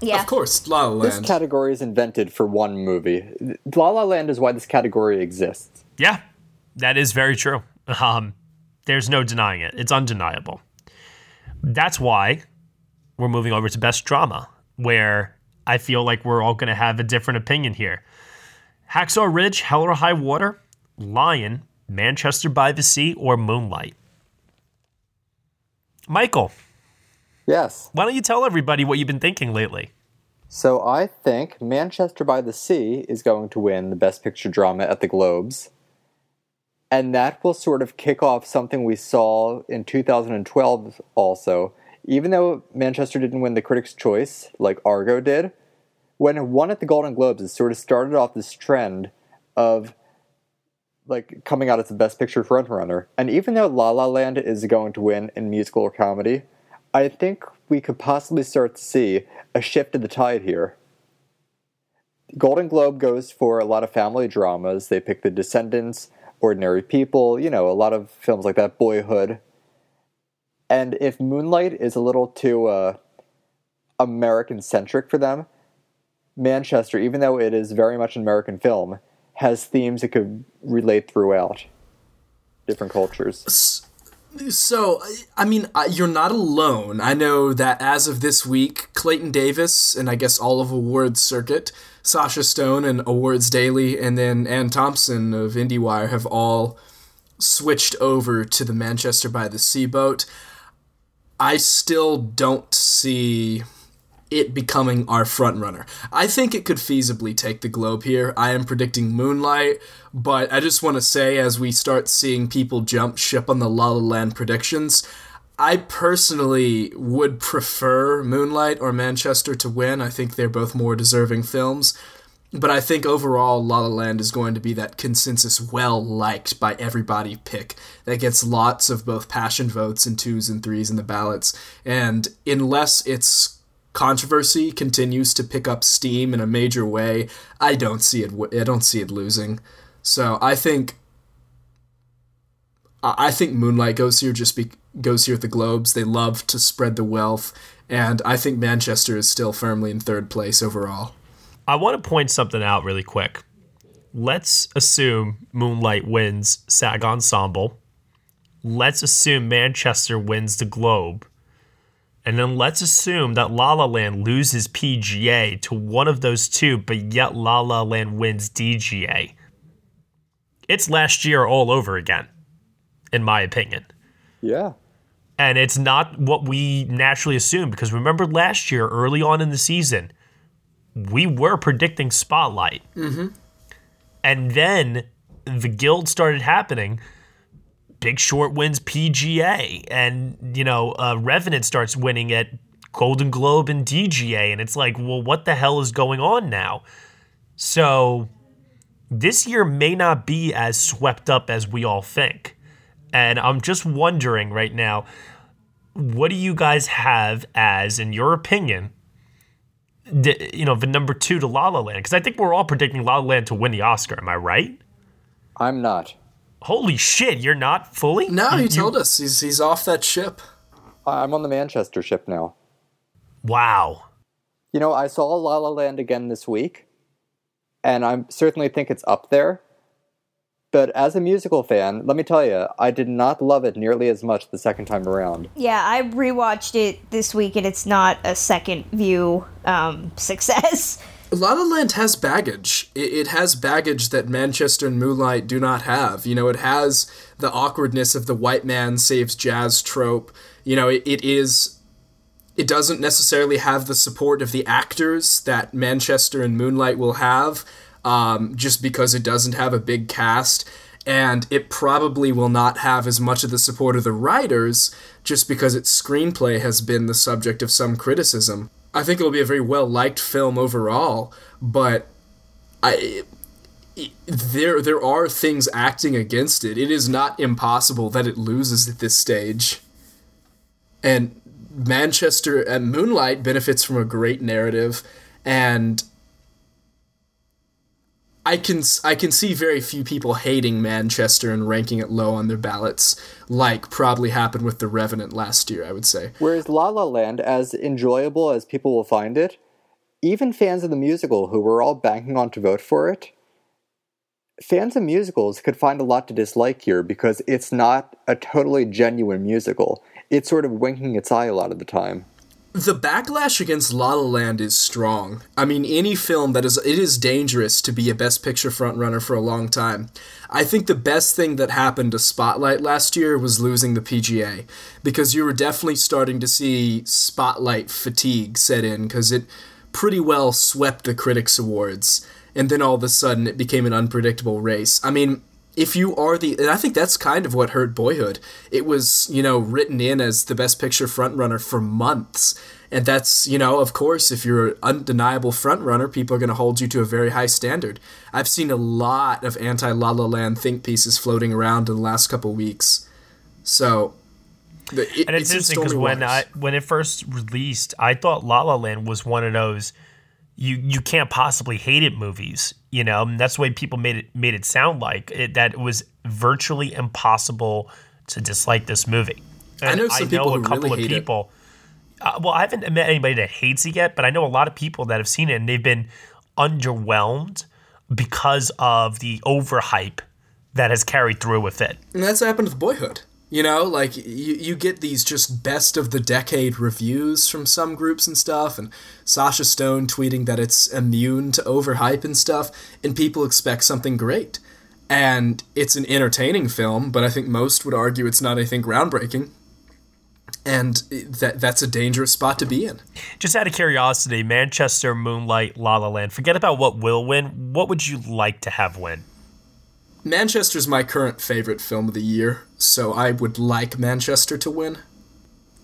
Yeah. Of course, La La Land. This category is invented for one movie. La La Land is why this category exists. Yeah, that is very true. Um, there's no denying it. It's undeniable. That's why we're moving over to Best Drama, where I feel like we're all going to have a different opinion here. Hacksaw Ridge, Hell or High Water, Lion, Manchester by the Sea, or Moonlight. Michael. Yes. Why don't you tell everybody what you've been thinking lately? So I think Manchester by the Sea is going to win the Best Picture Drama at the Globes. And that will sort of kick off something we saw in 2012 also. Even though Manchester didn't win the Critics' Choice like Argo did, when it won at the Golden Globes, it sort of started off this trend of like coming out as the best picture frontrunner. And even though La La Land is going to win in musical or comedy, I think we could possibly start to see a shift in the tide here. Golden Globe goes for a lot of family dramas. They pick The Descendants, Ordinary People, you know, a lot of films like that, Boyhood. And if Moonlight is a little too uh, American centric for them, Manchester, even though it is very much an American film, has themes that could relate throughout different cultures. So, I mean, you're not alone. I know that as of this week, Clayton Davis and I guess all of Awards Circuit, Sasha Stone and Awards Daily, and then Anne Thompson of IndieWire have all switched over to the Manchester by the Sea boat. I still don't see it becoming our front runner. I think it could feasibly take the globe here. I am predicting Moonlight, but I just want to say as we start seeing people jump ship on the La La Land predictions, I personally would prefer Moonlight or Manchester to win. I think they're both more deserving films. But I think overall, La La Land is going to be that consensus well liked by everybody pick that gets lots of both passion votes and twos and threes in the ballots. And unless it's controversy continues to pick up steam in a major way, I don't see it. I don't see it losing. So I think. I think Moonlight goes here just be, goes here at the Globes. They love to spread the wealth, and I think Manchester is still firmly in third place overall. I want to point something out really quick. Let's assume Moonlight wins SAG Ensemble. Let's assume Manchester wins the Globe. And then let's assume that La La Land loses PGA to one of those two, but yet La La Land wins DGA. It's last year all over again, in my opinion. Yeah. And it's not what we naturally assume because remember last year, early on in the season, we were predicting Spotlight. Mm-hmm. And then the guild started happening. Big Short wins PGA, and you know, uh, Revenant starts winning at Golden Globe and DGA, and it's like, well, what the hell is going on now? So this year may not be as swept up as we all think, and I'm just wondering right now, what do you guys have as, in your opinion, the, you know, the number two to La La Land? Because I think we're all predicting La La Land to win the Oscar. Am I right? I'm not. Holy shit, you're not fully? No, he You- told us he's he's off that ship. I'm on the Manchester ship now. Wow. You know, I saw La La Land again this week, and I certainly think it's up there. But as a musical fan, let me tell you, I did not love it nearly as much the second time around. Yeah, I rewatched it this week, and it's not a second view um, success. La La Land has baggage. It, it has baggage that Manchester and Moonlight do not have. You know, it has the awkwardness of the white man saves jazz trope. You know, it, it is. It doesn't necessarily have the support of the actors that Manchester and Moonlight will have, um, just because it doesn't have a big cast. And it probably will not have as much of the support of the writers, just because its screenplay has been the subject of some criticism. I think it'll be a very well liked film overall, but I there there are things acting against it. It is not impossible that it loses at this stage. And Manchester and Moonlight benefits from a great narrative, and I can I can see very few people hating Manchester and ranking it low on their ballots, like probably happened with The Revenant last year. I would say. Whereas La La Land, as enjoyable as people will find it, even fans of the musical who were all banking on to vote for it, fans of musicals could find a lot to dislike here because it's not a totally genuine musical. It's sort of winking its eye a lot of the time. The backlash against La La Land is strong. I mean, any film that is it is dangerous to be a best picture frontrunner for a long time. I think the best thing that happened to Spotlight last year was losing the PGA because you were definitely starting to see Spotlight fatigue set in cuz it pretty well swept the critics awards and then all of a sudden it became an unpredictable race. I mean, if you are the and I think that's kind of what hurt Boyhood. It was, you know, written in as the best picture frontrunner for months. And that's, you know, of course, if you're an undeniable frontrunner, people are going to hold you to a very high standard. I've seen a lot of anti La La Land think pieces floating around in the last couple weeks. So, it, and it's, it's interesting because when I when it first released, I thought La La Land was one of those you you can't possibly hate it movies. You know, and that's the way people made it made it sound like it, that it was virtually impossible to dislike this movie. And I know some I know people a couple really of people. Uh, well, I haven't met anybody that hates it yet, but I know a lot of people that have seen it and they've been underwhelmed because of the overhype that has carried through with it. And that's what happened with Boyhood. You know, like you, you get these just best of the decade reviews from some groups and stuff, and Sasha Stone tweeting that it's immune to overhype and stuff, and people expect something great. And it's an entertaining film, but I think most would argue it's not anything groundbreaking. And that that's a dangerous spot to be in. Just out of curiosity, Manchester, Moonlight, La La Land. Forget about what will win. What would you like to have win? Manchester's my current favorite film of the year, so I would like Manchester to win.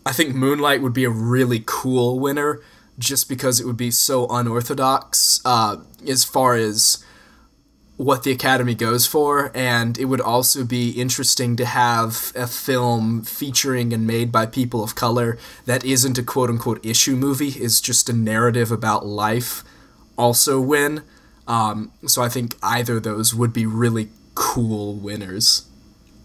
I think Moonlight would be a really cool winner just because it would be so unorthodox uh, as far as what the Academy goes for, and it would also be interesting to have a film featuring and made by people of color that isn't a quote unquote issue movie, is just a narrative about life, also win. Um, so I think either those would be really cool winners.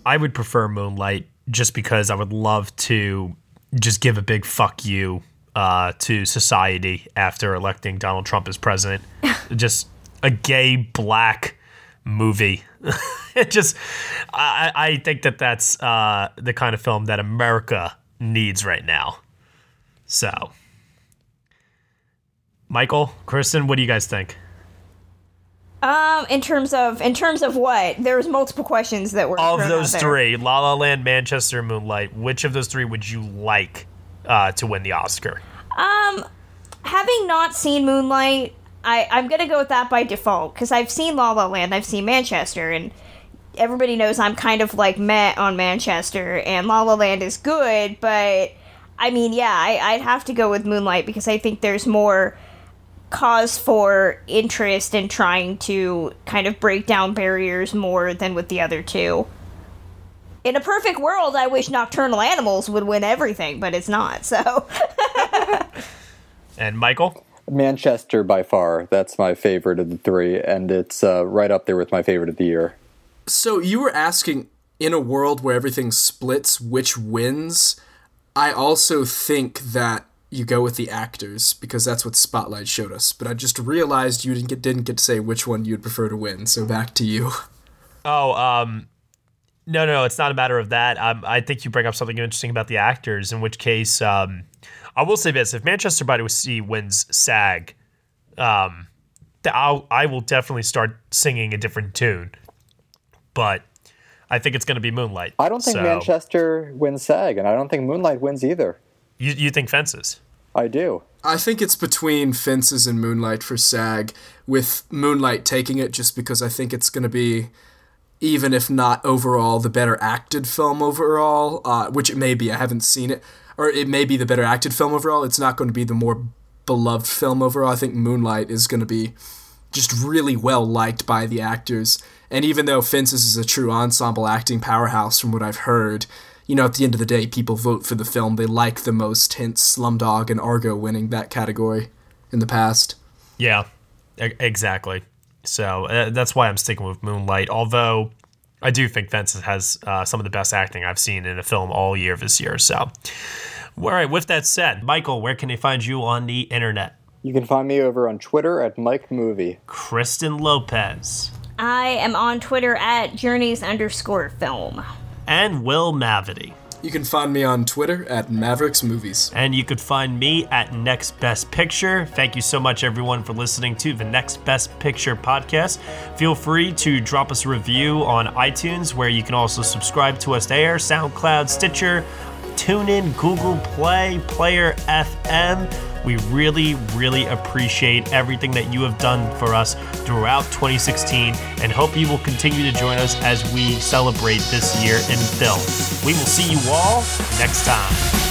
I would prefer Moonlight just because I would love to just give a big fuck you uh, to society after electing Donald Trump as president. just a gay black movie. it just, I, I think that that's uh, the kind of film that America needs right now. So, Michael, Kristen, what do you guys think? Um, in terms of in terms of what? There's multiple questions that were of those three: La La Land, Manchester, Moonlight. Which of those three would you like uh, to win the Oscar? Um, having not seen Moonlight, I I'm gonna go with that by default because I've seen La La Land, I've seen Manchester, and everybody knows I'm kind of like met on Manchester, and La La Land is good, but I mean, yeah, I, I'd have to go with Moonlight because I think there's more cause for interest in trying to kind of break down barriers more than with the other two. In a perfect world, I wish Nocturnal Animals would win everything, but it's not, so. and Michael? Manchester by far. That's my favorite of the three, and it's uh, right up there with my favorite of the year. So you were asking in a world where everything splits, which wins? I also think that you go with the actors because that's what Spotlight showed us. But I just realized you didn't get didn't get to say which one you'd prefer to win. So back to you. Oh, um, no, no, it's not a matter of that. Um, I think you bring up something interesting about the actors. In which case, um, I will say this: if Manchester by the Sea wins SAG, um, I'll, I will definitely start singing a different tune. But I think it's going to be Moonlight. I don't think so. Manchester wins SAG, and I don't think Moonlight wins either. You you think Fences? I do. I think it's between Fences and Moonlight for SAG, with Moonlight taking it just because I think it's going to be, even if not overall, the better acted film overall, uh, which it may be. I haven't seen it. Or it may be the better acted film overall. It's not going to be the more beloved film overall. I think Moonlight is going to be just really well liked by the actors. And even though Fences is a true ensemble acting powerhouse from what I've heard, you know, at the end of the day, people vote for the film they like the most, hence Slumdog and Argo winning that category in the past. Yeah, e- exactly. So uh, that's why I'm sticking with Moonlight. Although I do think Fences has uh, some of the best acting I've seen in a film all year this year. So, all right. With that said, Michael, where can they find you on the internet? You can find me over on Twitter at Mike Movie. Kristen Lopez. I am on Twitter at journeys underscore film. And Will Mavity. You can find me on Twitter at Mavericks Movies. And you could find me at Next Best Picture. Thank you so much, everyone, for listening to the Next Best Picture podcast. Feel free to drop us a review on iTunes, where you can also subscribe to us there, SoundCloud, Stitcher, TuneIn, Google Play, Player FM. We really, really appreciate everything that you have done for us throughout 2016 and hope you will continue to join us as we celebrate this year in film. We will see you all next time.